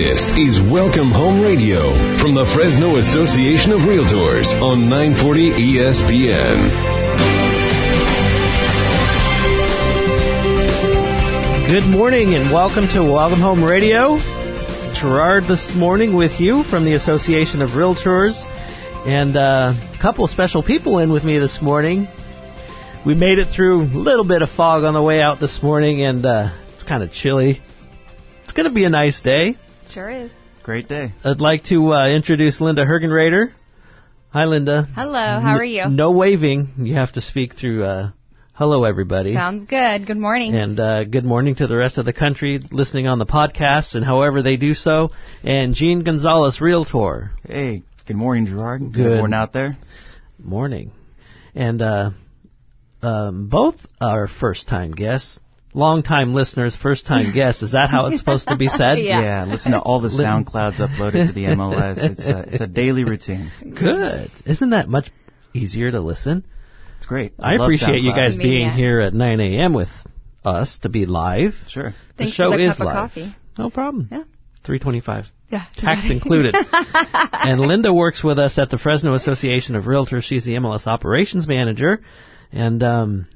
This is Welcome Home Radio from the Fresno Association of Realtors on 940 ESPN. Good morning and welcome to Welcome Home Radio. Gerard this morning with you from the Association of Realtors, and uh, a couple special people in with me this morning. We made it through a little bit of fog on the way out this morning, and uh, it's kind of chilly. It's going to be a nice day. Sure is. Great day. I'd like to uh, introduce Linda Hergenrader. Hi, Linda. Hello, how are you? N- no waving. You have to speak through. Uh, hello, everybody. Sounds good. Good morning. And uh, good morning to the rest of the country listening on the podcast and however they do so. And Gene Gonzalez, Realtor. Hey, good morning, Gerard. Good. morning out there? Morning. And uh, um, both are first time guests. Long time listeners, first time guests. Is that how it's supposed to be said? Yeah. listen to all the SoundClouds uploaded to the MLS. It's a, it's a daily routine. Good. Isn't that much easier to listen? It's great. I, love appreciate you guys Me, being yeah. here at 9 a.m. with us to be live. Sure. Thanks the show for the is cup of live. coffee. No problem. Yeah. 325. Yeah. Tax included. and Linda works with us at the Fresno Association of Realtors. She's the MLS operations manager. And um,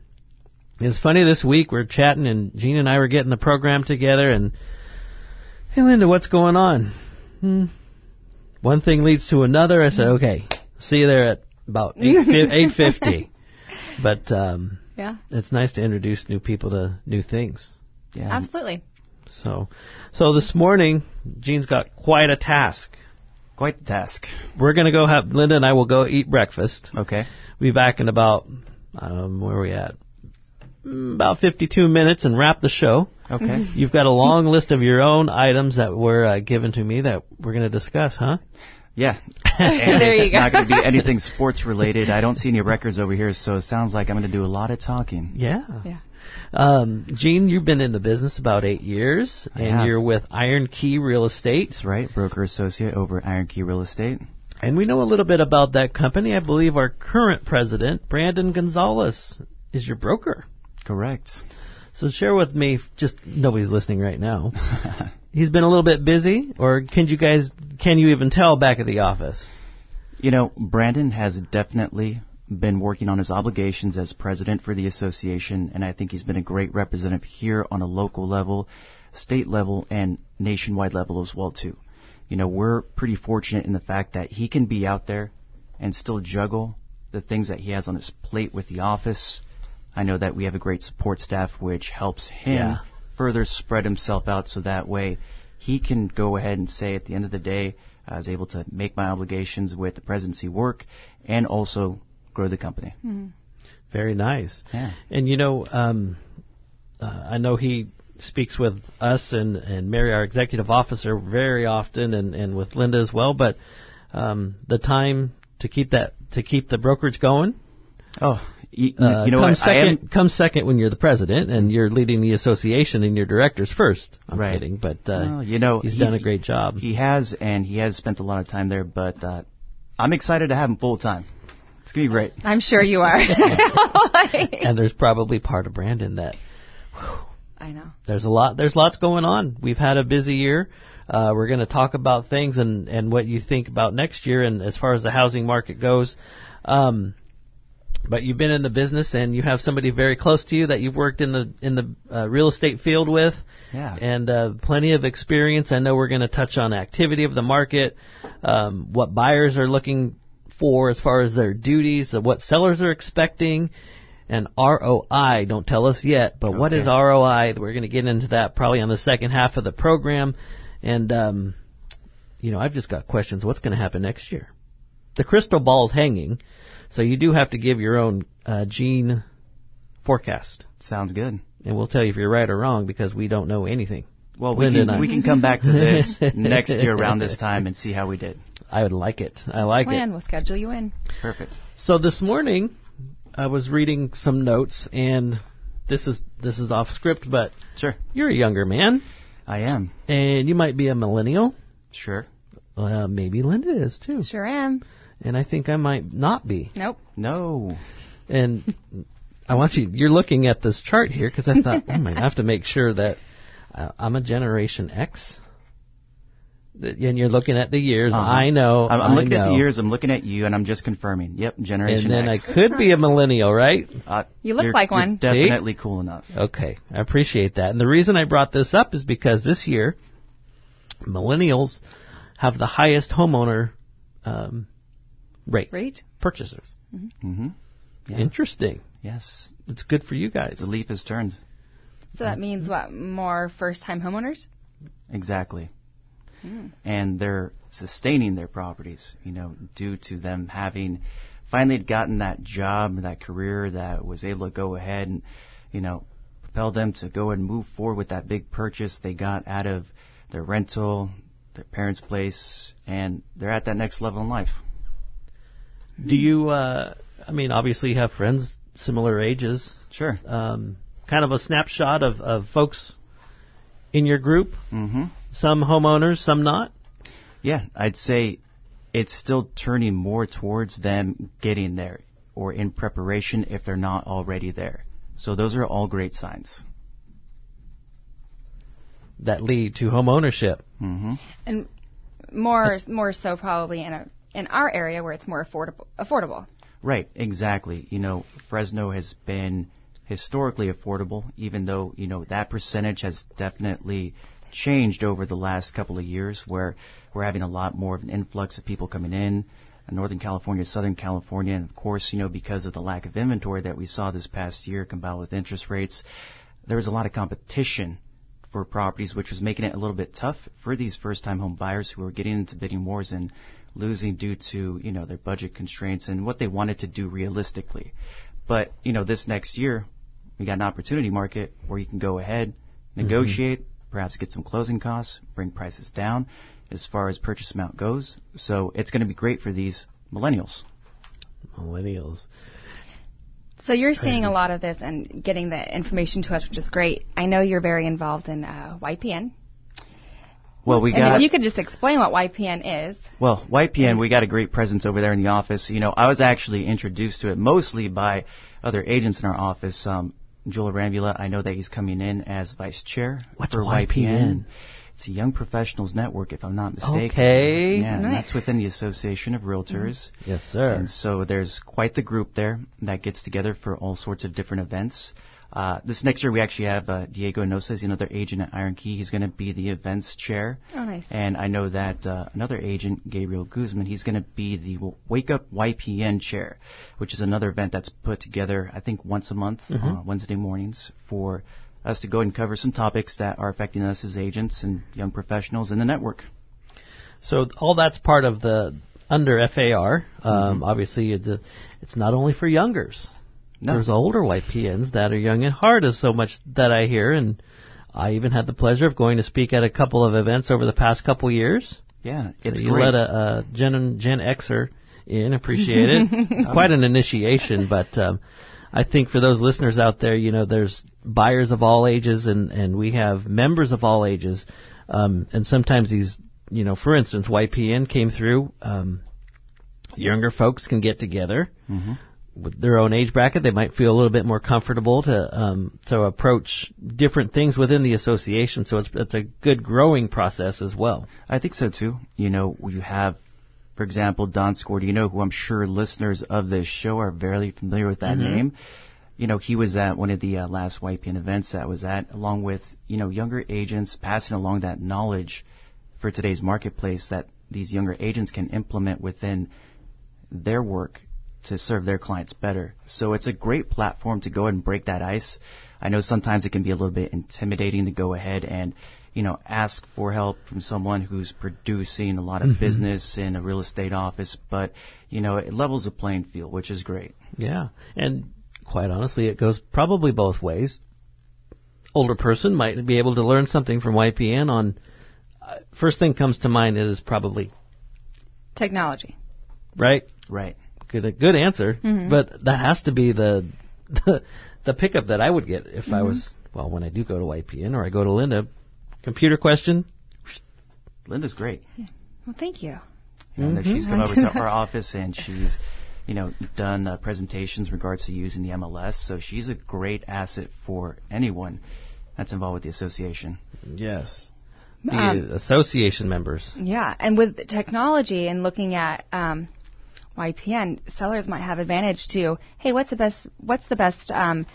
it's funny this week we're chatting and Gene and I were getting the program together and hey Linda, what's going on? Hmm. One thing leads to another. I said, okay, see you there at about eight eight fifty. But um, Yeah. it's nice to introduce new people to new things. Yeah. Absolutely. So, so this morning, Gene's got quite a task. Quite the task. We're gonna go have Linda and I will go eat breakfast. Okay. We'll be back in about um, where are we at? Mm, About 52 minutes and wrap the show. Okay. You've got a long list of your own items that were uh, given to me that we're going to discuss, huh? Yeah. And There you it's go. not going to be anything sports related. I don't see any records over here, so it sounds like I'm going to do a lot of talking. Yeah. Yeah. Um, Gene, you've been in the business about eight years, I and have. you're with Iron Key Real Estate. That's right. Broker associate over at Iron Key Real Estate. And we know a little bit about that company. I believe our current president, Brandon Gonzalez, is your broker. Correct. So share with me, just nobody's listening right now. He's been a little bit busy, or can you guys, can you even tell back at the office? You know, Brandon has definitely been working on his obligations as president for the association, and I think he's been a great representative here on a local level, state level, and nationwide level as well too. You know, we're pretty fortunate in the fact that he can be out there and still juggle the things that he has on his plate with the office. I know that we have a great support staff which helps him Yeah. further spread himself out so that way he can go ahead and say at the end of the day, I was able to make my obligations with the presidency work and also grow the company. Very nice. Yeah. And you know, um, uh, I know he speaks with us and, and Mary, our executive officer, very often, and, and with Linda as well. But um, the time to keep that to keep the brokerage going Oh, you, uh, you know comes what? I second. am, Comes second when you're the president and you're leading the association and your directors first. I'm Right. kidding, but uh, well, you know, he's he- done a great job. He has, and he has spent a lot of time there. But uh, I'm excited to have him full time. It's gonna be great. I'm sure you are. and there's probably part of Brandon that I know. there's a lot there's lots going on. We've had a busy year. Uh, we're going to talk about things and, and what you think about next year and as far as the housing market goes. Um, but you've been in the business and you have somebody very close to you that you've worked in the in the uh, real estate field with, Yeah. and uh, plenty of experience. I know we're going to touch on activity of the market, um, what buyers are looking for as far as their duties, uh, what sellers are expecting, and ROI. Don't tell us yet, but what Okay. is ROI? We're going to get into that probably on the second half of the program. And, um, you know, I've just got questions. What's going to happen next year? The crystal ball's hanging, so you do have to give your own uh, gene forecast. Sounds good. And we'll tell you if you're right or wrong because we don't know anything. Well, we Linda can we can come back to this next year around this time and see how we did. I would like it. I like Plan. it. We'll schedule you in. Perfect. So this morning, I was reading some notes, and this is this is off script, but Sure. you're a younger man, I am. and you might be a millennial. Sure. Uh, maybe Linda is too, Sure am. And I think I might not be. Nope. No. And I want you. You're looking at this chart here because I thought, hmm, I have to make sure that uh, I'm a Generation X. And you're looking at the years. Uh-huh. I know. I'm, I'm I looking at the years. I'm looking at you, and I'm just confirming. Yep, Generation X. And then X. I could be a millennial, right? Uh, You look you're- like you're one. Definitely cool enough. Okay, I appreciate that. And the reason I brought this up is because this year, millennials have the highest homeowner um, rate Great. purchasers. hmm Yeah. Interesting. Yes, It's good for you guys. the leaf is turned. So that means what? More first-time homeowners? Exactly. And they're sustaining their properties, you know, due to them having finally gotten that job, that career that was able to go ahead and, you know, propel them to go and move forward with that big purchase they got out of their rental, their parents' place, and they're at that next level in life. Do you? Uh, I mean, obviously, you have friends similar ages. Sure. Um, kind of a snapshot of, of folks in your group. Mm-hmm. Some homeowners, some not. Yeah, I'd say it's still turning more towards them getting there or in preparation if they're not already there. So those are all great signs. that lead to home ownership. hmm And more more so probably in a in our area where it's more affordable affordable. Right, exactly. You know, Fresno has been historically affordable, even though, you know, that percentage has definitely changed over the last couple of years where we're having a lot more of an influx of people coming in. uh, Northern California, Southern California, and of course, you know, because of the lack of inventory that we saw this past year combined with interest rates, there was a lot of competition for properties, which was making it a little bit tough for these first-time home buyers who were getting into bidding wars and losing due to you know their budget constraints and what they wanted to do realistically. But you know this next year, we got an opportunity market where you can go ahead, negotiate, perhaps get some closing costs, bring prices down as far as purchase amount goes. So it's going to be great for these millennials. Millennials. So you're seeing a lot of this and getting the information to us, which is great. I know you're very involved in uh, YPN. Well, we and got if you could just explain what YPN is. Well, YPN, we got a great presence over there in the office. You know, I was actually introduced to it mostly by other agents in our office. Um, Joel Rambula, I know that he's coming in as vice chair What's for YPN? It's a Young Professionals Network, if I'm not mistaken. Okay. Yeah, and that's within the Association of Realtors. Yes, sir. And so there's quite the group there that gets together for all sorts of different events. Uh, this next year we actually have uh, Diego Nosa, he's another agent at Iron Key. He's going to be the events chair. Oh, nice. And I know that uh, another agent, Gabriel Guzman, he's going to be the Wake Up YPN chair, which is another event that's put together, I think, once a month, uh, Wednesday mornings, for us to go and cover some topics that are affecting us as agents and young professionals in the network. So all that's part of the under FAR. Um, Obviously, it's a, it's not only for youngers. No. There's older YPNs that are young at heart, is so much that I hear, and I even had the pleasure of going to speak at a couple of events over the past couple years. Yeah, So it's you great. let a, a Gen Gen Xer in, appreciate it. it's quite an initiation, but um, I think for those listeners out there, you know, there's buyers of all ages, and and we have members of all ages, um, and sometimes these, you know, for instance, YPN came through. Um, younger folks can get together. With their own age bracket, they might feel a little bit more comfortable to um, to approach different things within the association. So it's it's a good growing process as well. I think so too. You know, you have, for example, Don Scordino, who I'm sure listeners of this show are very familiar with that name. You know, he was at one of the uh, last YPN events that I was at, along with, you know, younger agents passing along that knowledge for today's marketplace that these younger agents can implement within their work to serve their clients better. So it's a great platform to go and break that ice. I know sometimes it can be a little bit intimidating to go ahead and, you know, ask for help from someone who's producing a lot of business in a real estate office, but, you know, it levels the playing field, which is great. Yeah, and quite honestly, it goes probably both ways. Older person might be able to learn something from YPN on. Uh, first thing comes to mind is probably Technology. right. Right. Good, a good answer, but that has to be the, the the pickup that I would get if I was well when I do go to YPN or I go to Linda. Computer question. Linda's great. Well, thank you. You know, that she's come over to our office and she's, you know, done uh, presentations in regards to using the MLS. So she's a great asset for anyone that's involved with the association. Yes. the Um, association members. Yeah, and with technology and looking at um, YPN, sellers might have advantage to, hey, what's the best what's the best um,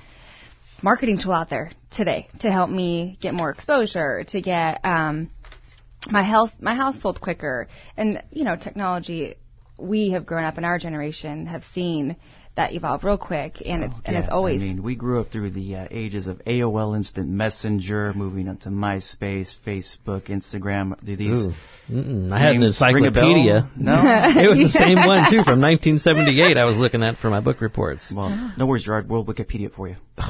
marketing tool out there today to help me get more exposure, to get um, my house my house sold quicker, and you know, technology. We have grown up in our generation have seen that evolve real quick, and it's and Yeah, it's always I mean, we grew up through the uh, ages of AOL Instant Messenger, moving up to MySpace, Facebook, Instagram. Through these Ooh. I had an names ring a bell? encyclopedia. No. it was the same one too from 1978. I was looking at for my book reports. well, no worries, Gerard. We'll Wikipedia for you.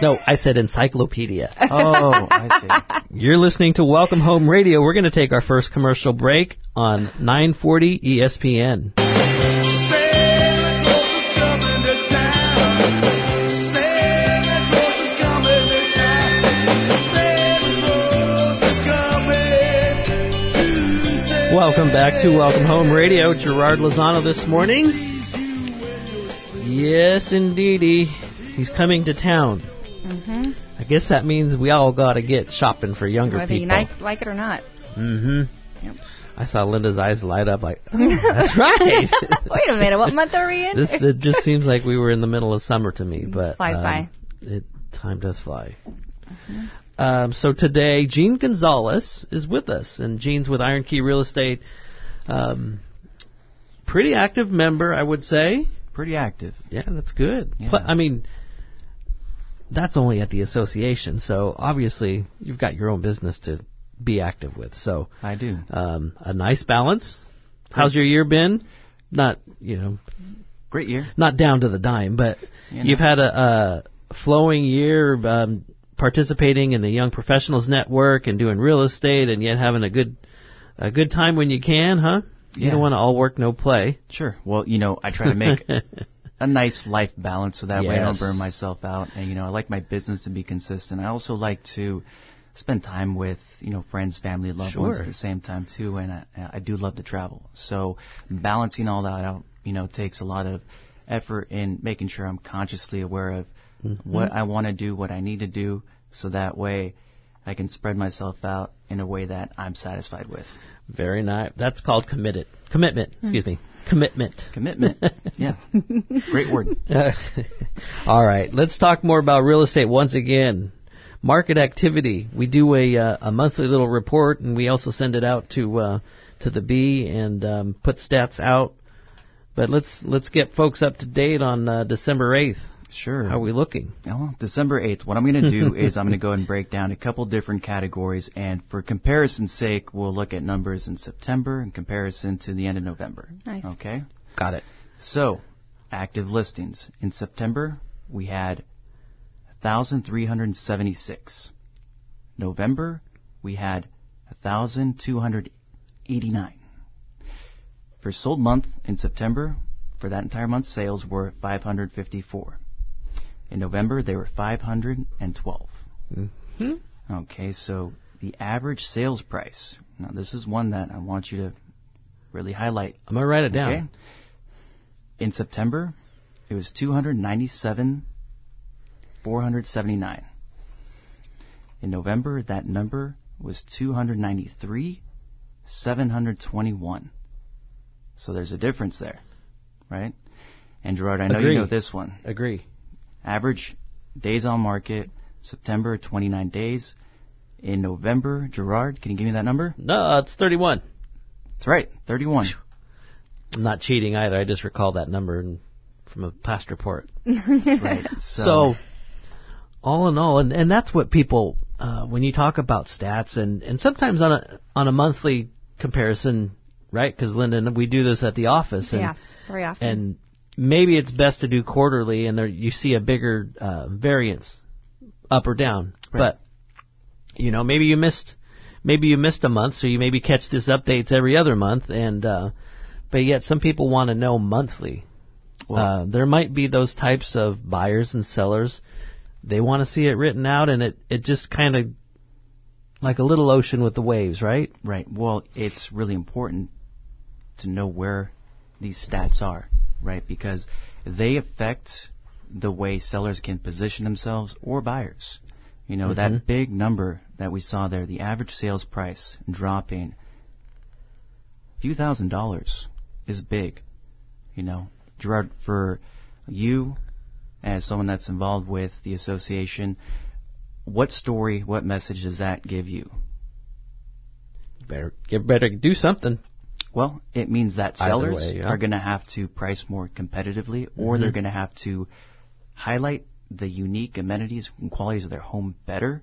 No, I said encyclopedia. Oh, I see. You're listening to Welcome Home Radio. We're going to take our first commercial break on 940 ESPN. Welcome back to Welcome Home Radio. Gerard Lozano this morning. Yes, indeedy. He's coming to town. hmm I guess that means we all got to get shopping for younger people. whether you like, it or not. Mm-hmm. Yep. I saw Linda's eyes light up like, oh, that's right. Wait a minute, what month are we in? this it just seems like we were in the middle of summer to me, but Flies um, by. It time does fly. Um, so today, Gene Gonzalez is with us, and Gene's with Iron Key Real Estate. Um, pretty active member, I would say. Pretty active. Yeah, that's good. Yeah. Pl- I mean, that's only at the association, so obviously you've got your own business to be active with. So I do. um, a nice balance. How's your year been? Not you know, Great year. not down to the dime, but You you've know. had a, a flowing year um, participating in the Young Professionals Network and doing real estate, and yet having a good a good time when you can, huh? You Yeah. don't want to all work no play. Sure. Well, you know, I try to make a nice life balance so that way I don't burn myself out. And you know, I like my business to be consistent. I also like to spend time with you know friends, family, loved ones at the same time too. And I, I do love to travel. So balancing all that out, you know, takes a lot of effort in making sure I'm consciously aware of Mm-hmm. what I want to do, what I need to do, so that way I can spread myself out in a way that I'm satisfied with. Very nice. That's called committed. Commitment. Excuse me. Commitment. Commitment. yeah. Great word. All right, let's talk more about real estate once again. Market activity. We do a uh, a monthly little report, and we also send it out to uh, to the B and um, put stats out. But let's let's get folks up to date on uh, December eighth. Sure. How are we looking? Oh, well, December 8th, what I'm going to do is I'm going to go and break down a couple different categories, and for comparison's sake, we'll look at numbers in September in comparison to the end of November. Nice. Okay? Got it. So, active listings. In September, we had 1,376. November, we had 1,289. For sold month in September, for that entire month, sales were 554. In November, they were 512. Mm-hmm. Okay, so the average sales price. Now, this is one that I want you to really highlight. I'm gonna write it down. Okay. In September, it was 297, 479. In November, that number was 293, 721. So there's a difference there, right? And Gerard, I know Agree. you know this one. Agree. Average days on market, September 29 days. In November, Gerard, can you give me that number? No, it's 31. That's right, 31. I'm not cheating either. I just recall that number from a past report. right. So, So, all in all, and, and that's what people uh, when you talk about stats, and, and sometimes on a on a monthly comparison, right? Because Linda, and we do this at the office, and yeah, very often. and maybe it's best to do quarterly, and there you see a bigger uh, variance up or down. Right. But you know, maybe you missed maybe you missed a month, so you maybe catch this updates every other month, and uh, but yet some people want to know monthly. Well- uh, there might be those types of buyers and sellers. They want to see it written out, and it it just kind of like a little ocean with the waves, right? right. Well, it's really important to know where these stats are, right? Because they affect the way sellers can position themselves or buyers. You know, Mm-hmm. that big number that we saw there, the average sales price dropping a few thousand dollars is big. You know, Gerard, for you as someone that's involved with the association, what story, what message does that give you? Better get better do something. Well, it means that Either sellers way, yeah. are going to have to price more competitively, or they're mm-hmm. going to have to highlight the unique amenities and qualities of their home better.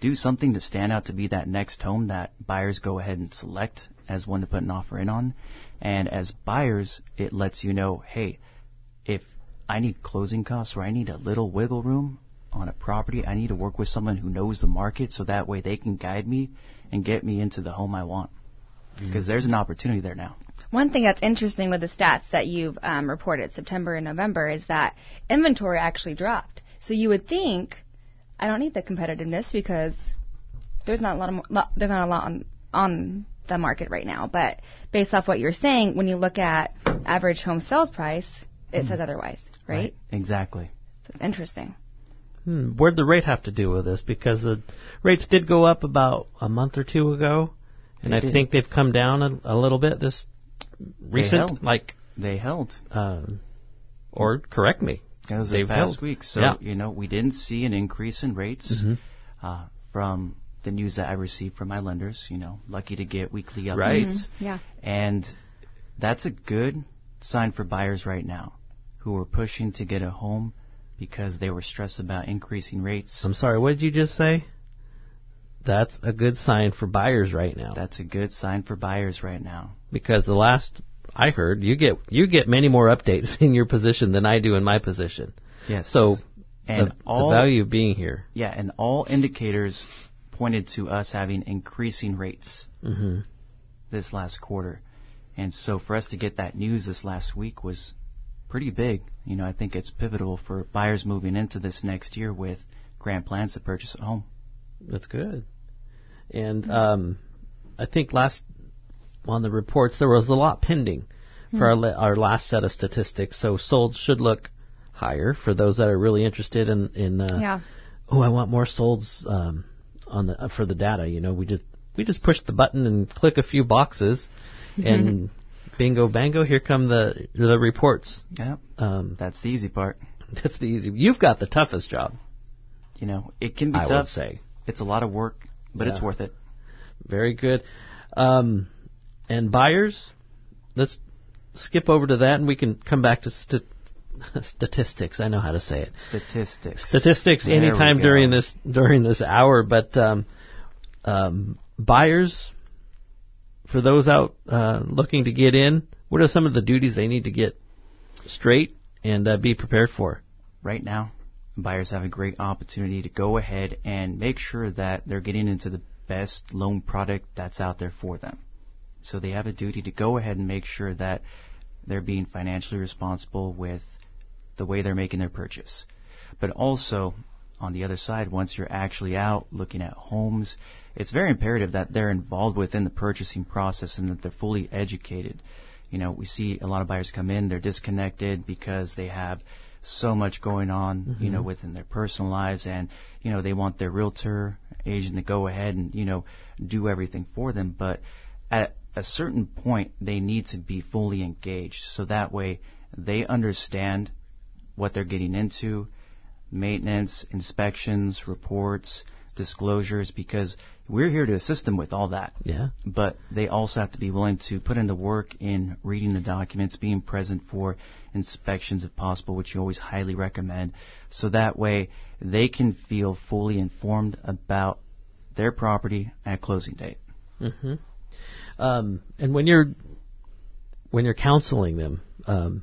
Do something to stand out to be that next home that buyers go ahead and select as one to put an offer in on. And as buyers, it lets you know, hey, if I need closing costs or I need a little wiggle room on a property, I need to work with someone who knows the market so that way they can guide me and get me into the home I want. Because there's an opportunity there now. One thing that's interesting with the stats that you've um, reported September and November is that inventory actually dropped. So you would think I don't need the competitiveness because there's not a lot of mo- lo- there's not a lot on on the market right now. But based off what you're saying, when you look at average home sales price, it says otherwise, right? Exactly. So interesting. Hmm, where'd the rate have to do with this? Because the rates did go up about a month or two ago, and They I did. think they've come down a, a little bit this recent. held. Like, They held. um, or correct me. That was this They've past held. week. So, Yeah. you know, we didn't see an increase in rates Mhm. uh, from the news that I received from my lenders. You know, lucky to get weekly updates. Right. Mhm. Yeah. And that's a good sign for buyers right now who are pushing to get a home because they were stressed about increasing rates. I'm sorry. What did you just say? That's a good sign for buyers right now. That's a good sign for buyers right now. because the last I heard, you get you get many more updates in your position than I do in my position. Yes. So and the, all the value of being here. yeah, and all indicators pointed to us having increasing rates hmm this last quarter. And so for us to get that news this last week was pretty big. You know, I think it's pivotal for buyers moving into this next year with grand plans to purchase a home. That's good. And um, I think last on the reports there was a lot pending for our, la- our last set of statistics. So solds should look higher for those that are really interested in in. Uh, Yeah. Oh, I want more solds um, on the uh, for the data. You know, we just we just push the button and click a few boxes, and bingo bango, here come the the reports. Yeah, Um, that's the easy part. that's the easy. You've got the toughest job, You know, it can be tough, I tough. would say. It's a lot of work, but it's worth it. Very good. Um, and buyers, let's skip over to that, and we can come back to st- statistics. I know how to say it. Statistics. Statistics There anytime during this during this hour, but um, um, buyers, for those out uh, looking to get in, what are some of the duties they need to get straight and uh, be prepared for? right now, buyers have a great opportunity to go ahead and make sure that they're getting into the best loan product that's out there for them. So they have a duty to go ahead and make sure that they're being financially responsible with the way they're making their purchase. But also, on the other side, once you're actually out looking at homes, it's very imperative that they're involved within the purchasing process and that they're fully educated. You know, we see a lot of buyers come in, they're disconnected because they have so much going on, you know, mm-hmm. within their personal lives and, you know, they want their realtor agent to go ahead and, you know, do everything for them. But at a certain point, they need to be fully engaged. So that way they understand what they're getting into, maintenance, inspections, reports, disclosures, because we're here to assist them with all that Yeah. but they also have to be willing to put in the work in reading the documents, being present for inspections if possible, which you always highly recommend, so that way they can feel fully informed about their property at closing date. Mm-hmm. Um, and when you're when you're counseling them, um,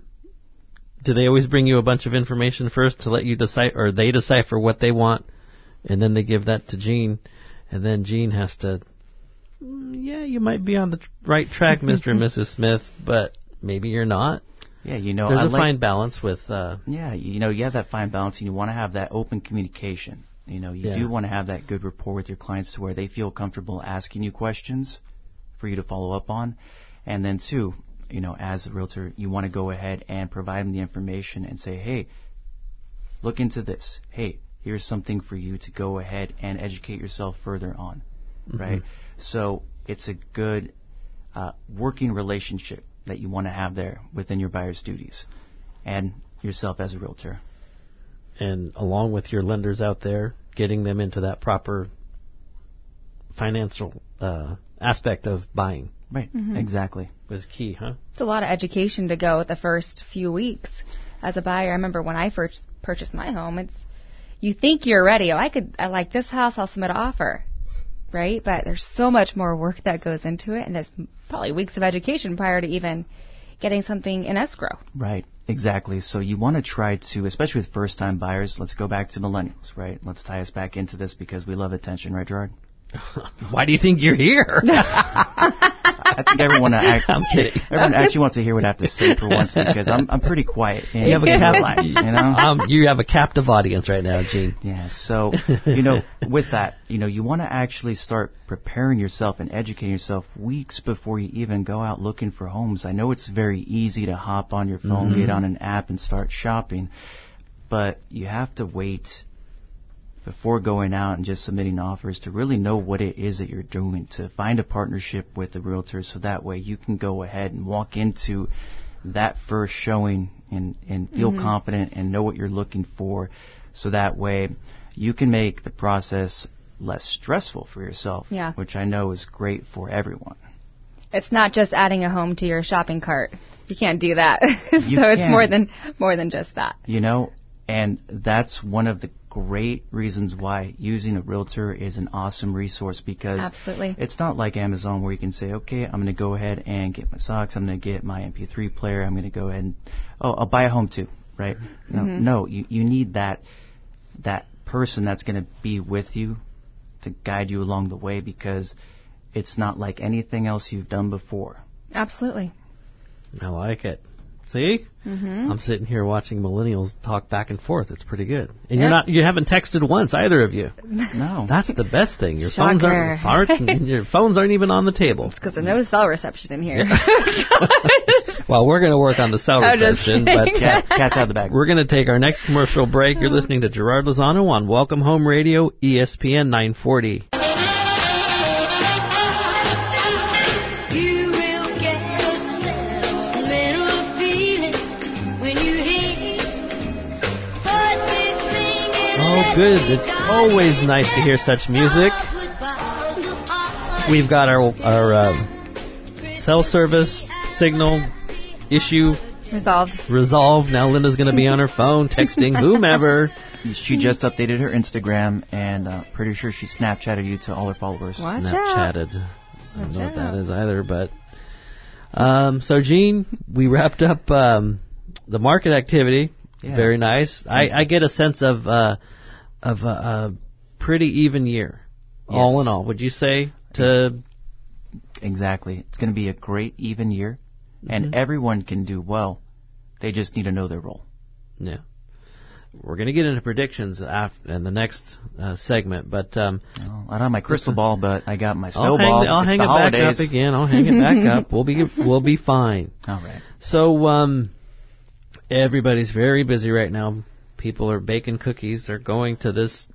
do they always bring you a bunch of information first to let you decide, or they decipher what they want, and then they give that to Gene, and then Gene has to, "Mm, yeah, you might be on the right track, Mister and Mrs. Smith, but maybe you're not. Yeah, you know, There's I a like, fine balance with. Uh, Yeah, you know, you have that fine balance, and you want to have that open communication. You know, you Yeah. do want to have that good rapport with your clients to where they feel comfortable asking you questions for you to follow up on. And then, two, you know, as a realtor, you want to go ahead and provide them the information and say, hey, look into this. Hey, here's something for you to go ahead and educate yourself further on, right? So it's a good uh, working relationship that you want to have there within your buyer's duties and yourself as a realtor. and along with your lenders out there, getting them into that proper financial uh, aspect of buying Right, exactly. was key, huh? It's a lot of education to go with the first few weeks as a buyer. I remember when I first purchased my home, it's you think you're ready. Oh, I could, I like this house. I'll submit an offer, right? But there's so much more work that goes into it, and there's probably weeks of education prior to even getting something in escrow. Right, exactly. So you want to try to, especially with first time buyers, let's go back to millennials, right? Let's tie us back into this because we love attention, right, Gerard? Why do you think you're here? I think everyone act, I'm kidding. everyone actually wants to hear what I have to say for once because I'm I'm pretty quiet. in You have a real cap- life, you know. um, you have a captive audience right now, Gene. Yeah, so, you know, with that, you know, you want to actually start preparing yourself and educating yourself weeks before you even go out looking for homes. I know it's very easy to hop on your phone, get on an app and start shopping, but you have to wait before going out and just submitting offers to really know what it is that you're doing, to find a partnership with the realtor so that way you can go ahead and walk into that first showing and, and feel mm-hmm. confident and know what you're looking for so that way you can make the process less stressful for yourself, Yeah. which I know is great for everyone. It's not just adding a home to your shopping cart. You can't do that. so it's more than more than just that. You know, and that's one of the great reasons why using a realtor is an awesome resource because Absolutely. it's not like Amazon where you can say, okay, I'm going to go ahead and get my socks, I'm going to get my MP3 player, I'm going to go ahead and oh, I'll buy a home too, right? No, mm-hmm. no, you you need that that person that's going to be with you to guide you along the way because it's not like anything else you've done before. Absolutely. I like it. See, Mm-hmm. I'm sitting here watching millennials talk back and forth. It's pretty good, and you're not you haven't texted once either of you. No. That's the best thing. Your phones aren't, aren't your phones aren't even on the table. It's Because there's no cell reception in here. Well, we're going to work on the cell I'm reception, but. Cat, cat's out of the bag. we're going to take our next commercial break. You're listening to Gerard Lozano on Welcome Home Radio, ESPN 940. Good. It's always nice to hear such music. We've got our our uh, cell service signal issue Resolved. resolved. Now Linda's going to be on her phone texting whomever. She just updated her Instagram, and uh, pretty sure she Snapchatted you to all her followers. Watch out. Snapchatted. I don't Watch know what that is either, but um, so Gene, we wrapped up um, the market activity. Yeah. Very nice. I, I get a sense of uh, of a, a pretty even year, all in all. Would you say to Exactly. It's going to be a great even year, Mm-hmm. and everyone can do well. They just need to know their role. Yeah. We're going to get into predictions after in the next uh, segment, but um, I don't have my crystal ball, but I got my I'll snowball. hang, I'll hang it holidays. back up again. I'll hang it back up. We'll be we'll be fine. All right. So um, everybody's very busy right now. People are baking cookies. They're going to this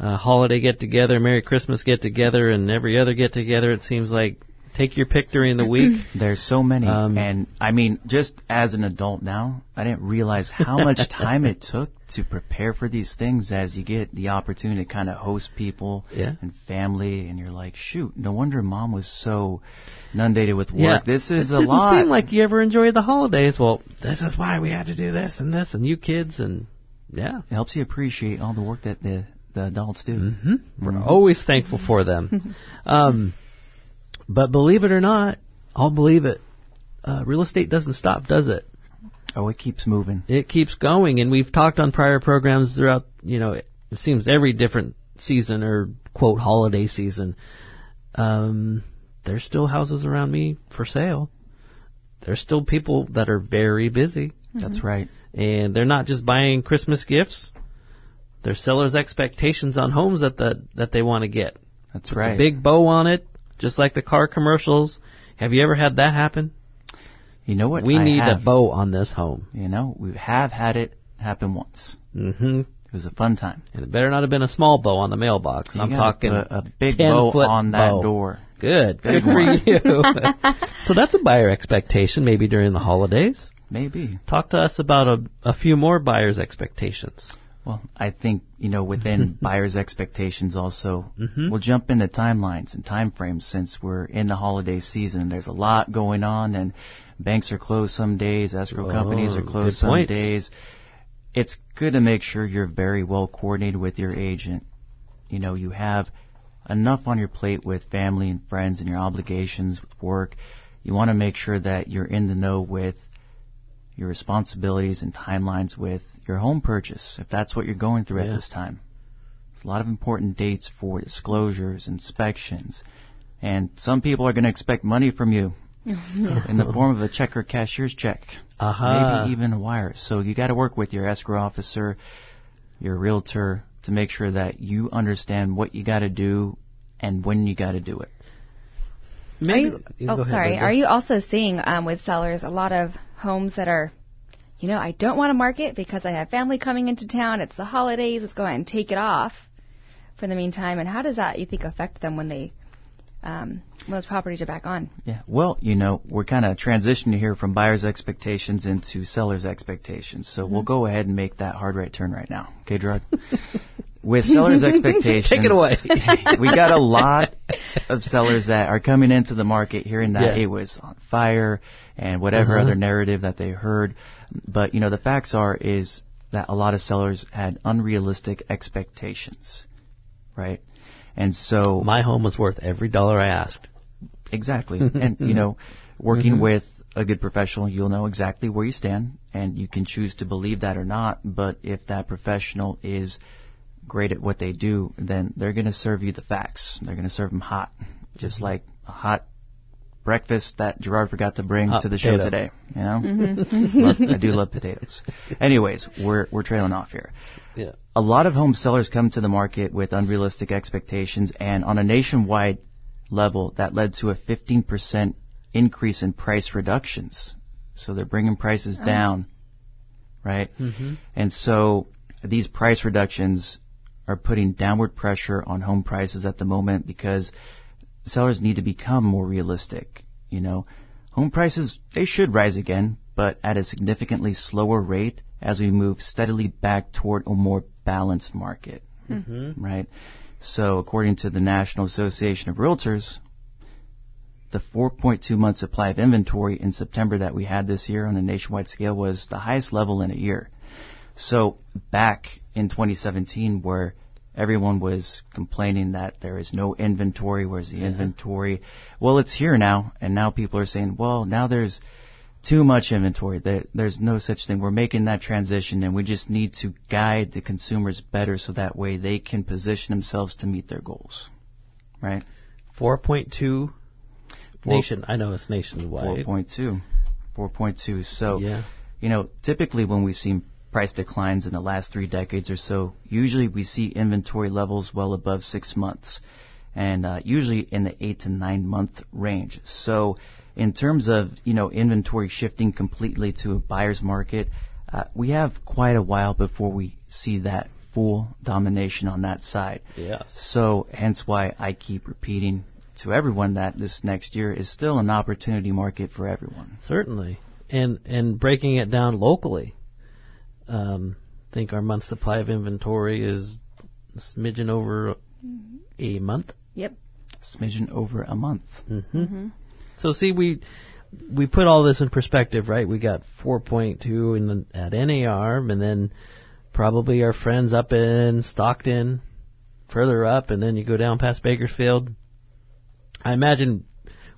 uh, holiday get together, Merry Christmas get together, and every other get together. It seems like take your pick during the week. There's so many, Um, and I mean, just as an adult now, I didn't realize how much time it took to prepare for these things. As you get the opportunity to kind of host people Yeah. and family, and you're like, shoot, no wonder mom was so inundated with work. Yeah. This is it a didn't lot. seem like you ever enjoyed the holidays. Well, this is why we had to do this and this, and you kids, and yeah. it helps you appreciate all the work that the the adults do. hmm We're always thankful for them. um, but believe it or not, I'll believe it. Uh, real estate doesn't stop, does it? Oh, it keeps moving. It keeps going, and we've talked on prior programs throughout. You know, it seems every different season or quote holiday season. Um, there's still houses around me for sale. There's still people that are very busy, That's right. and they're not just buying Christmas gifts. They're sellers' expectations on homes that the, that they want to get. That's Put right. the big bow on it, just like the car commercials. Have you ever had that happen? you know what? We I need have, a bow on this home. You know, we have had it happen once. hmm It was a fun time. And it better not have been a small bow on the mailbox. You I'm talking put a big bow on that bow. door. Good. Good Big for you. so that's a buyer expectation maybe during the holidays. Maybe. Talk to us about a, a few more buyers' expectations. Well, I think, you know, within buyers' expectations also, Mhm. we'll jump into timelines and time frames since we're in the holiday season. There's a lot going on and banks are closed some days, escrow Oh, companies are closed some points. days. It's good to make sure you're very well coordinated with your agent. You know, you have enough on your plate with family and friends and your obligations with work. You want to make sure that you're in the know with your responsibilities and timelines with your home purchase, if that's what you're going through Yeah. at this time. There's a lot of important dates for disclosures, inspections, and some people are going to expect money from you in the form of a check or cashier's check, Aha. maybe even a wire. So you got to work with your escrow officer, your realtor, to make sure that you understand what you got to do and when you got to do it. Are Maybe, you, oh, ahead, sorry. Linda. Are you also seeing um, with sellers a lot of homes that are, you know, I don't want to market because I have family coming into town. It's the holidays. Let's go ahead and take it off for the meantime. And how does that you think affect them when they um, when those properties are back on? Yeah. Well, you know, we're kind of transitioning here from buyers' expectations into sellers' expectations. So we'll go ahead and make that hard right turn right now. Okay, Gerard? With sellers' expectations, Take it away. we got a lot of sellers that are coming into the market hearing that Yeah. it was on fire and whatever Uh-huh. other narrative that they heard. But, you know, the facts are is that a lot of sellers had unrealistic expectations, right? And so My home was worth every dollar I asked. Exactly. and, you know, working with a good professional, you'll know exactly where you stand, and you can choose to believe that or not. But if that professional is great at what they do, then they're going to serve you the facts. They're going to serve them hot, just like a hot breakfast that Gerard forgot to bring Hot to the show today. You know, love, I do love potatoes. Anyways, we're we're trailing off here Yeah. a lot of home sellers come to the market with unrealistic expectations, and on a nationwide level, that led to a 15% increase in price reductions. So they're bringing prices down, right? Mm-hmm. And so these price reductions are putting downward pressure on home prices at the moment because sellers need to become more realistic. You know, home prices, they should rise again, but at a significantly slower rate as we move steadily back toward a more balanced market. Mm-hmm. Right? So according to the National Association of Realtors, the 4.2 month supply of inventory in September that we had this year on a nationwide scale was the highest level in a year. So back in 2017 where everyone was complaining that there is no inventory, where's the mm-hmm. inventory? Well, it's here now, and now people are saying, well, now there's too much inventory. There, there's no such thing. We're making that transition, and we just need to guide the consumers better so that way they can position themselves to meet their goals. Right? 4.2 Four- nation. I know it's nationwide. 4.2. 4.2. So, Yeah. you know, typically when we've seen price declines in the last three decades or so, usually we see inventory levels well above six months, and uh, usually in the eight to nine month range. So, in terms of you know inventory shifting completely to a buyer's market, uh, we have quite a while before we see that full domination on that side. Yes. So, hence why I keep repeating to everyone that this next year is still an opportunity market for everyone. Certainly. And and breaking it down locally. Um, I think our month supply of inventory is a smidgen over a month. Yep. Smidgen over a month. Mm-hmm. So see, we we put all this in perspective, right? We got 4.2 in the, at NAR, and then probably our friends up in Stockton, further up, and then you go down past Bakersfield. I imagine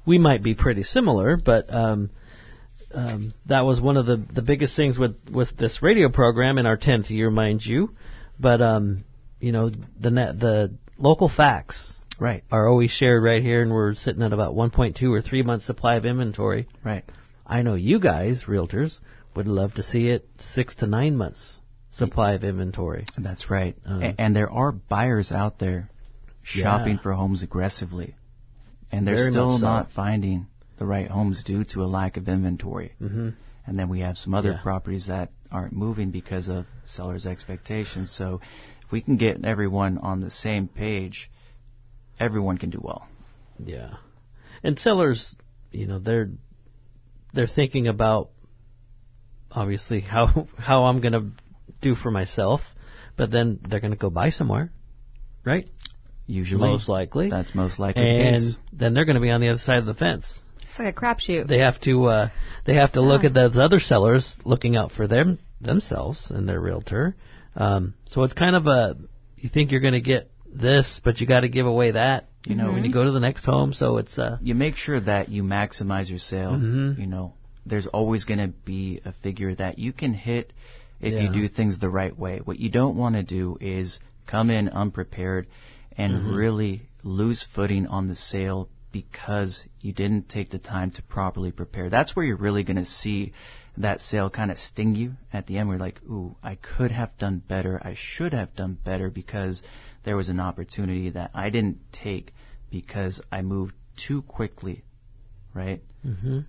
we might be pretty similar, but um, um, that was one of the the biggest things with with this radio program in our 10th year, mind you. But um, you know, the net, the local facts Right, are always shared right here, and we're sitting at about 1.2 or 3 months supply of inventory. right. I know you guys, realtors, would love to see it 6 to 9 months supply of inventory. That's right. Uh, A- and there are buyers out there shopping Yeah. for homes aggressively, and they're Very still so. not finding the right homes due to a lack of inventory. Mm-hmm. And then we have some other Yeah. properties that aren't moving because of sellers' expectations. So if we can get everyone on the same page, everyone can do well. Yeah. And sellers, you know, they're they're thinking about obviously how how I'm going to do for myself, but then they're going to go buy somewhere, right? Usually, Most likely. that's most likely the and case. then they're going to be on the other side of the fence. It's like a crapshoot. They have to uh, they have to look at those other sellers looking out for them themselves and their realtor. Um, so it's kind of a you think you're going to get this, but you got to give away that. You know, when you go to the next home, so it's uh, you make sure that you maximize your sale. Mhm. You know, there's always going to be a figure that you can hit if you do things the right way. What you don't want to do is come in unprepared and Mm-hmm. really lose footing on the sale because you didn't take the time to properly prepare. That's where you're really going to see that sale kind of sting you at the end. Where you're like, ooh, I could have done better. I should have done better because there was an opportunity that I didn't take because I moved too quickly, right? hmm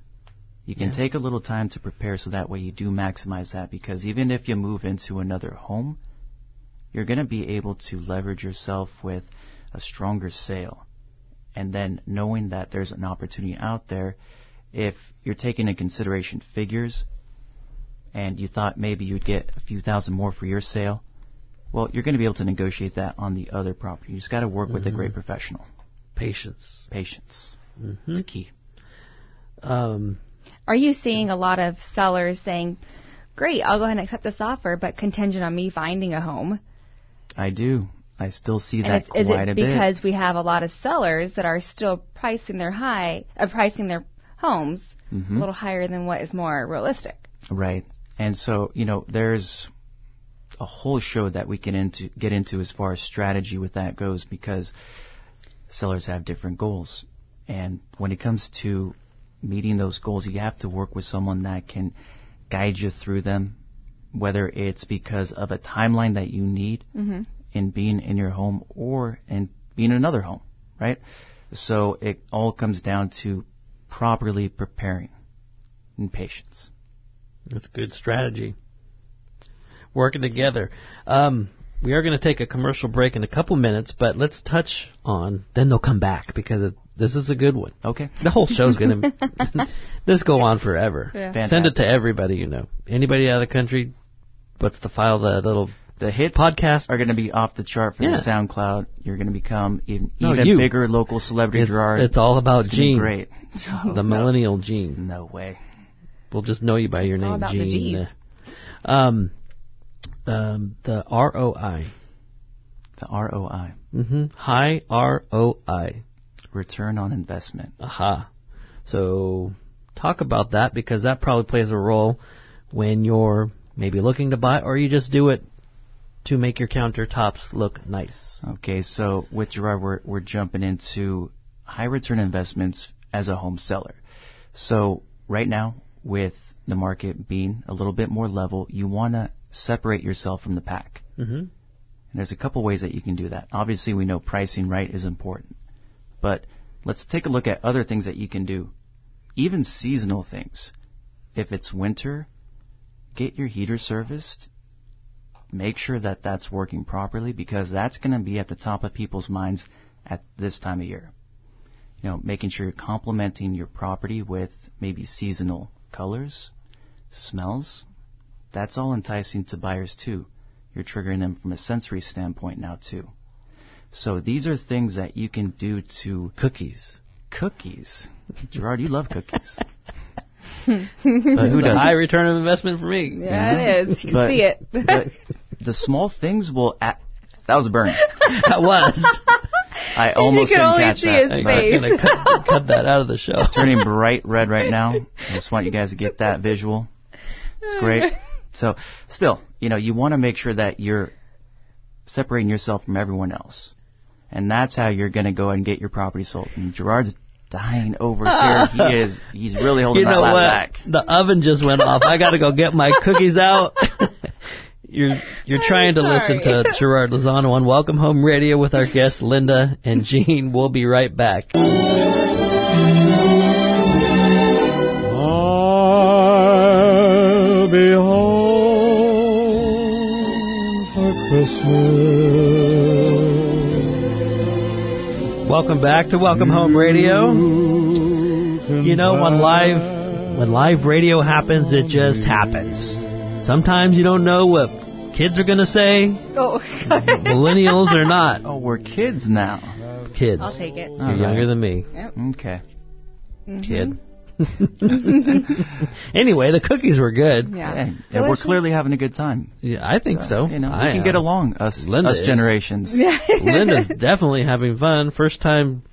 You can Yeah. take a little time to prepare so that way you do maximize that because even if you move into another home, you're going to be able to leverage yourself with a stronger sale. And then knowing that there's an opportunity out there, if you're taking into consideration figures and you thought maybe you'd get a few thousand more for your sale, well, you're going to be able to negotiate that on the other property. You just got to work with a great professional. patience. Patience. hmm It's key. Um, Are you seeing a lot of sellers saying, "Great, I'll go ahead and accept this offer, but contingent on me finding a home"? I do. I still see that it's, is quite it a bit. because we have a lot of sellers that are still pricing their high, uh, pricing their homes Mhm. a little higher than what is more realistic? Right. And so, you know, there's a whole show that we can into, get into as far as strategy with that goes because sellers have different goals. And when it comes to meeting those goals, you have to work with someone that can guide you through them, whether it's because of a timeline that you need Mm-hmm. In being in your home or in being in another home, right? So it all comes down to properly preparing and patience. That's good strategy. Working together. Um, we are going to take a commercial break in a couple minutes, but let's touch on. Then they'll come back because it, this is a good one. Okay. The whole show's going to this go on forever. Yeah. Send it to everybody you know. Anybody out of the country. What's the file? The little The hits podcasts are going to be off the chart for Yeah. the SoundCloud. You're going to become even, No, even you. bigger local celebrity, It's, Gerard. it's all about It's gonna be Gene, Great. Oh, the no. millennial Gene. No way. We'll just know you by your It's all name, about the Gene. Gs. Um, um, the ROI. The ROI, Mm-hmm. High ROI. return on investment. Aha. So talk about that because that probably plays a role when you're maybe looking to buy or you just do it to make your countertops look nice. Okay, so with Gerard, we're, we're jumping into high return investments as a home seller. So right now, with the market being a little bit more level, you want to separate yourself from the pack. Mm-hmm. And there's a couple ways that you can do that. Obviously, we know pricing right is important. But let's take a look at other things that you can do. Even seasonal things. If it's winter, get your heater serviced. Make sure that that's working properly because that's going to be at the top of people's minds at this time of year. You know, making sure you're complementing your property with maybe seasonal colors, smells. That's all enticing to buyers too you're triggering them from a sensory standpoint now too. So these are things that you can do to Cookies. cookies. Gerard, you love cookies. But who doesn't? high return of investment for me. Yeah, it is. You can But- see it. But the small things will. A- that was a burn. That was. I almost can didn't only catch see that. his I'm but face. going to cut, cut that out of the show. It's turning bright red right now. I just want you guys to get that visual. It's great. So, still, you know, you want to make sure that you're separating yourself from everyone else. And that's how you're going to go and get your property sold. And Gerard's dying over here. He is, he's really holding You that know lat what? back. The oven just went off. I got to go get my cookies out. You're you're trying to listen to. Gerard Lozano on Welcome Home Radio with our guests Linda and Gene. We'll be right back. I'll be home for Christmas. Welcome back to Welcome Home Radio. You know, when live when live radio happens, it just happens. Sometimes you don't know what kids are going to say, Oh, millennials are not. Oh, we're kids now. Kids. I'll take it. You're All younger right. than me, Okay. kid. anyway, the cookies were good. Yeah. Hey, and we're clearly having a good time. Yeah, I think so. You know, we can am. get along, us, Linda us is. generations. Yeah. Linda's definitely having fun. First time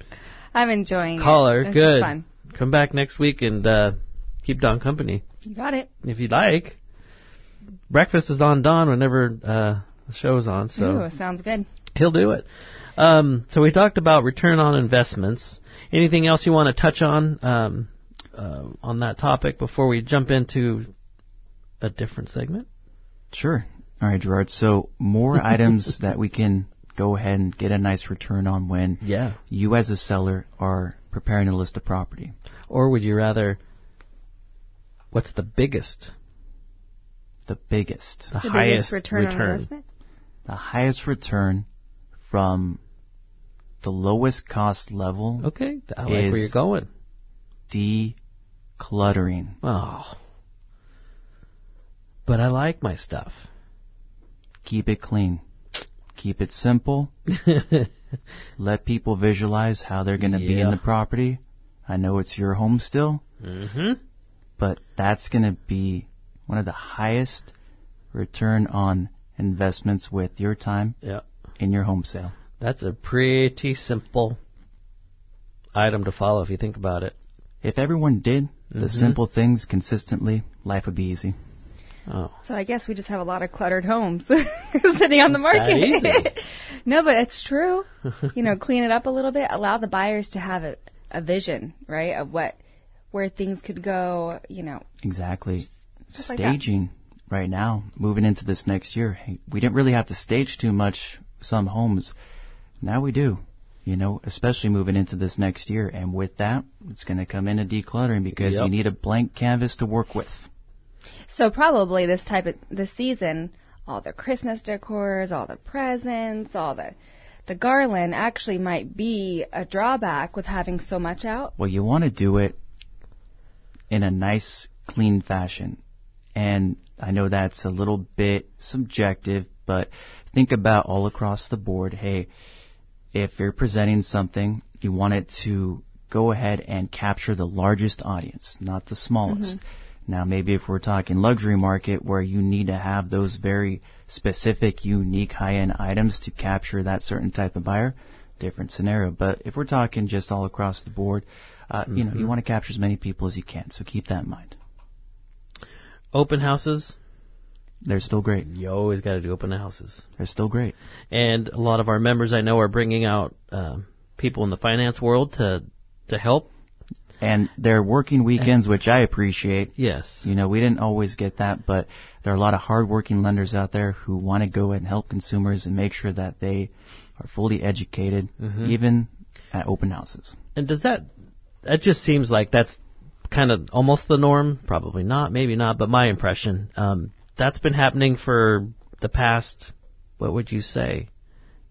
I'm enjoying caller. it. This is Good. fun. Come back next week and uh, keep Don company You got it. if you'd like. Breakfast is on Don whenever uh, the show's on, so Ooh, sounds good. he'll do it. Um, so we talked about return on investments. Anything else you want to touch on um, uh, on that topic before we jump into a different segment? Sure. All right, Gerard. So more items that we can go ahead and get a nice return on when Yeah. you as a seller are preparing a list of property. Or would you rather? What's the biggest, The biggest, the, The highest biggest return, on investment. the highest return from the lowest cost level Okay, I like where Is- you're going. decluttering. Oh. But I like my stuff. Keep it clean. Keep it simple. Let people visualize how they're going to be in the property. I know it's your home still, mm-hmm. but that's going to be one of the highest return on investments with your time Yeah. in your home sale. That's a pretty simple item to follow if you think about it. If everyone did the Mhm. simple things consistently, life would be easy. Oh. So I guess we just have a lot of cluttered homes sitting on the It's that market. easy. no, but it's true. You know, clean it up a little bit. Allow the buyers to have a, a vision, right, of what where things could go. You know, Exactly. Stuff like. Staging right now, moving into this next year. We didn't really have to stage too much some homes. Now we do. You know, especially moving into this next year. And with that, it's going to come into decluttering because Yep. you need a blank canvas to work with. so probably this type of this season, all the Christmas decors, all the presents, all the the garland actually might be a drawback with having so much out. Well, you want to do it in a nice, clean fashion. And I know that's a little bit subjective, but think about all across the board. Hey, if you're presenting something, you want it to go ahead and capture the largest audience, not the smallest. Now, maybe if we're talking luxury market where you need to have those very specific, unique, high-end items to capture that certain type of buyer, different scenario. But if we're talking just all across the board, uh, you know, you want to capture as many people as you can. So keep that in mind. Open houses. They're still great. You always got to do open houses. They're still great. And a lot of our members I know are bringing out um, people in the finance world to to help. And they're working weekends, which I appreciate. Yes. You know, we didn't always get that, but there are a lot of hardworking lenders out there who want to go and help consumers and make sure that they are fully educated, even at open houses. And does that that just seems like that's kind of almost the norm? Probably not, maybe not, but my impression. Um, that's been happening for the past. What would you say?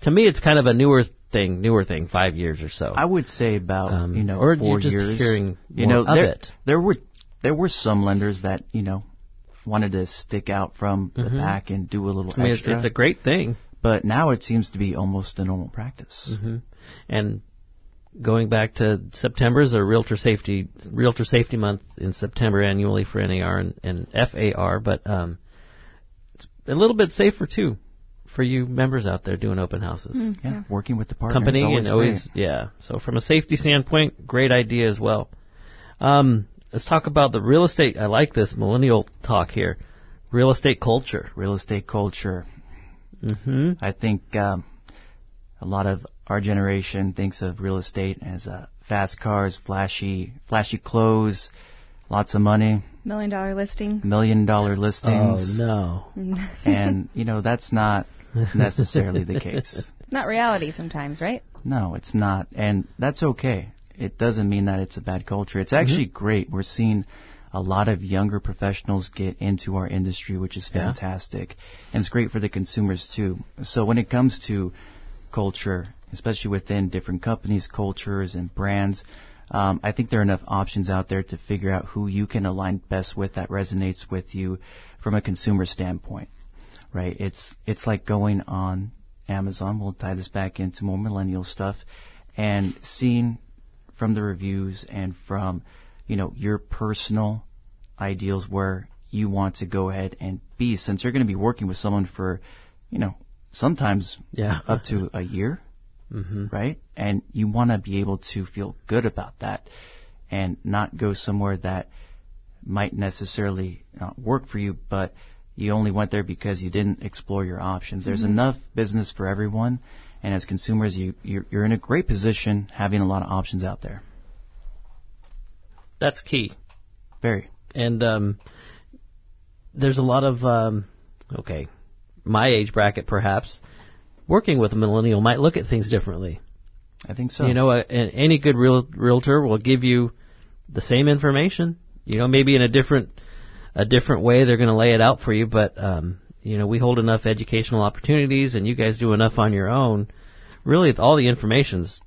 To me, it's kind of a newer thing, newer thing, five years or so. I would say about Um, you know or 4 you're just years. hearing you more know, of there, it. there were there were some lenders that you know wanted to stick out from the back and do a little Mm-hmm. I mean, it's, extra. it's a great thing. but now it seems to be almost a normal practice. Mm-hmm. And going back to September is a realtor safety realtor safety month in September annually for NAR and, and FAR, but um, it's a little bit safer too for you members out there doing open houses. Yeah, working with the partners Company always and always great. yeah. So from a safety standpoint, great idea as well. Um, let's talk about the real estate. I like this millennial talk here. Real estate culture. real estate culture. hmm I think um, a lot of our generation thinks of real estate as uh, fast cars, flashy, flashy clothes, lots of money, Million dollar listing. million dollar listings. Oh no. and you know that's not necessarily the case. Not reality sometimes, right? No, it's not, and that's okay. It doesn't mean that it's a bad culture. It's actually great. We're seeing a lot of younger professionals get into our industry, which is Yeah. fantastic. And it's great for the consumers too. So when it comes to culture, especially within different companies, cultures, and brands, um, I think there are enough options out there to figure out who you can align best with that resonates with you from a consumer standpoint. Right? It's it's like going on Amazon. We'll tie this back into more millennial stuff, and seeing from the reviews and from you know your personal ideals where you want to go ahead and be since you're going to be working with someone for you know sometimes Yeah. up to a year hmm right? And you want to be able to feel good about that and not go somewhere that might necessarily not work for you but you only went there because you didn't explore your options. There's enough business for everyone and as consumers you you're, you're in a great position having a lot of options out there. That's key. very. And um, there's a lot of um, okay, my age bracket perhaps working with a millennial might look at things differently. i think so You know, a, a- any good real, realtor will give you the same information. You know, maybe in a different a different way they're going to lay it out for you, but um, you know, we hold enough educational opportunities, and you guys do enough on your own. Really, all the information's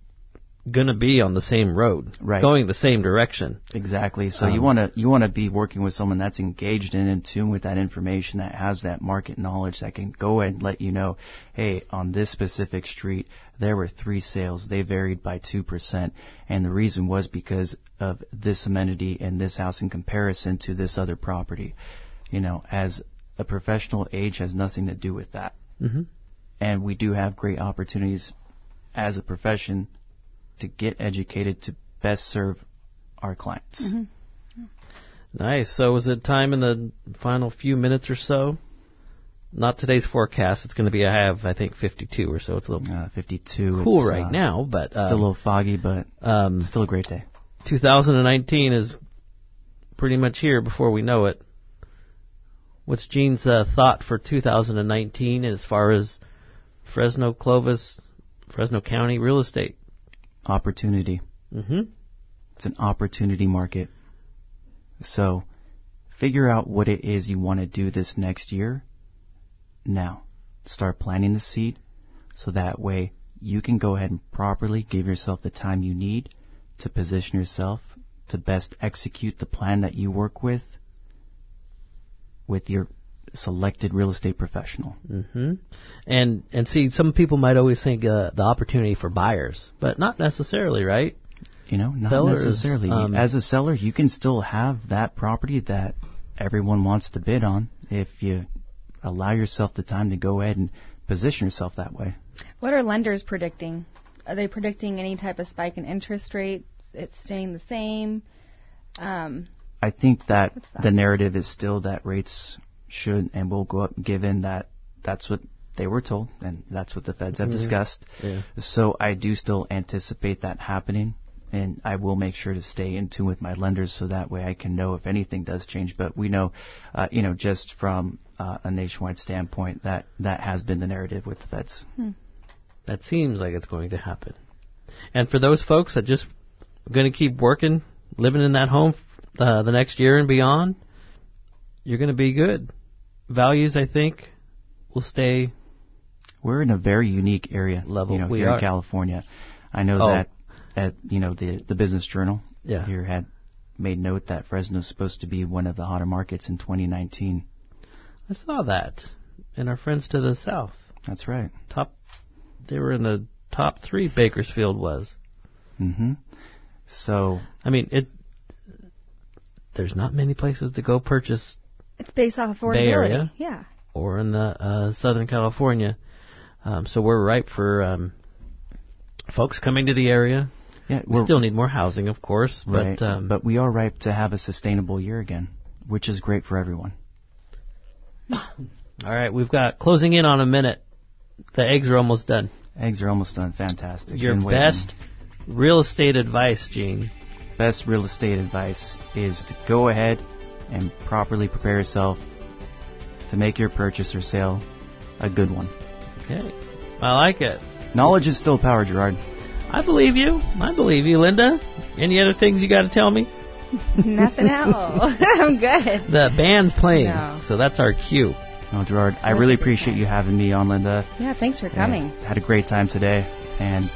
going to be on the same road, Right. going the same direction. Exactly. So you Um, want to you want to be working with someone that's engaged and in tune with that information, that has that market knowledge, that can go and let you know, hey, on this specific street there were three sales, they varied by two percent, and the reason was because of this amenity in this house in comparison to this other property. You know, as a professional, age has nothing to do with that, hmm and we do have great opportunities as a profession to get educated to best serve our clients. Nice. So, is it time in the final few minutes or so? Not today's forecast. It's going to be I have I think 52 or so. It's a little Uh, 52. cool it's, right uh, now, but Still a um, little foggy, but um, still a great day. 2019 is pretty much here before we know it. What's Gene's uh, thought for 2019 as far as Fresno, Clovis, Fresno County real estate? Opportunity. hmm It's an opportunity market. So, figure out what it is you want to do this next year. Now, start planting the seed so that way you can go ahead and properly give yourself the time you need to position yourself to best execute the plan that you work with with your selected real estate professional. hmm And and see, some people might always think uh, the opportunity for buyers, but not necessarily, right? You know, not Sellers, necessarily. um, As a seller, you can still have that property that everyone wants to bid on if you allow yourself the time to go ahead and position yourself that way. What are lenders predicting? Are they predicting any type of spike in interest rates? It's staying the same. Um, I think that, that? the narrative is still that rates should and will go up given that that's what they were told and that's what the feds have Mhm. discussed. Yeah. So I do still anticipate that happening and I will make sure to stay in tune with my lenders so that way I can know if anything does change. But we know, uh, you know, just from uh, a nationwide standpoint that that has been the narrative with the feds. That seems like it's going to happen. And for those folks that just going to keep working, living in that home uh, the next year and beyond, you're going to be good. Values, I think, will stay. We're in a very unique area, Level. you know, We here are. in California. I know Oh. that at you know the the Business Journal Yeah. here had made note that Fresno is supposed to be one of the hotter markets in 2019. I saw that. And our friends to the south, That's right. top, they were in the top three. Bakersfield was. Mm-hmm. So I mean, it. There's not many places to go purchase, it's based off affordability. Bay Area? Yeah. or in the uh, Southern California. Um, so we're ripe for um, folks coming to the area. yeah, We still need more housing, of course, but um, but we are ripe to have a sustainable year again, which is great for everyone. all right, we've got closing in on a minute. The eggs are almost done. Eggs are almost done. Fantastic. Your Been waiting. best real estate advice, Gene. best real estate advice is to go ahead and properly prepare yourself to make your purchase or sale a good one. Okay, I like it. Knowledge is still power, Gerard. I believe you. I believe you, Linda. Any other things you got to tell me? Nothing else. I'm good. The band's playing, No. so that's our cue. No, Gerard, I really appreciate you having me on, Linda. Yeah, thanks for coming. And Had a great time today, and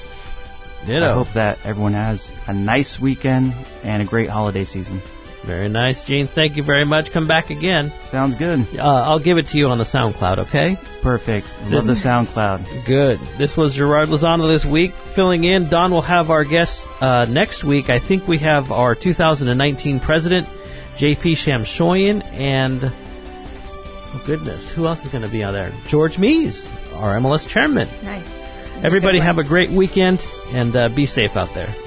Ditto. I hope that everyone has a nice weekend and a great holiday season. Very nice, Gene. Thank you very much. Come back again. Sounds good. Uh, I'll give it to you on the SoundCloud, okay? Perfect. Love the SoundCloud. Good. This was Gerard Lozano this week, filling in. Don will have our guests uh, next week. I think we have our 2019 president, J.P. Shamshoyan, and oh goodness, who else is going to be on there? George Mees, our MLS chairman. Nice. Everybody Good have a great weekend and uh, be safe out there.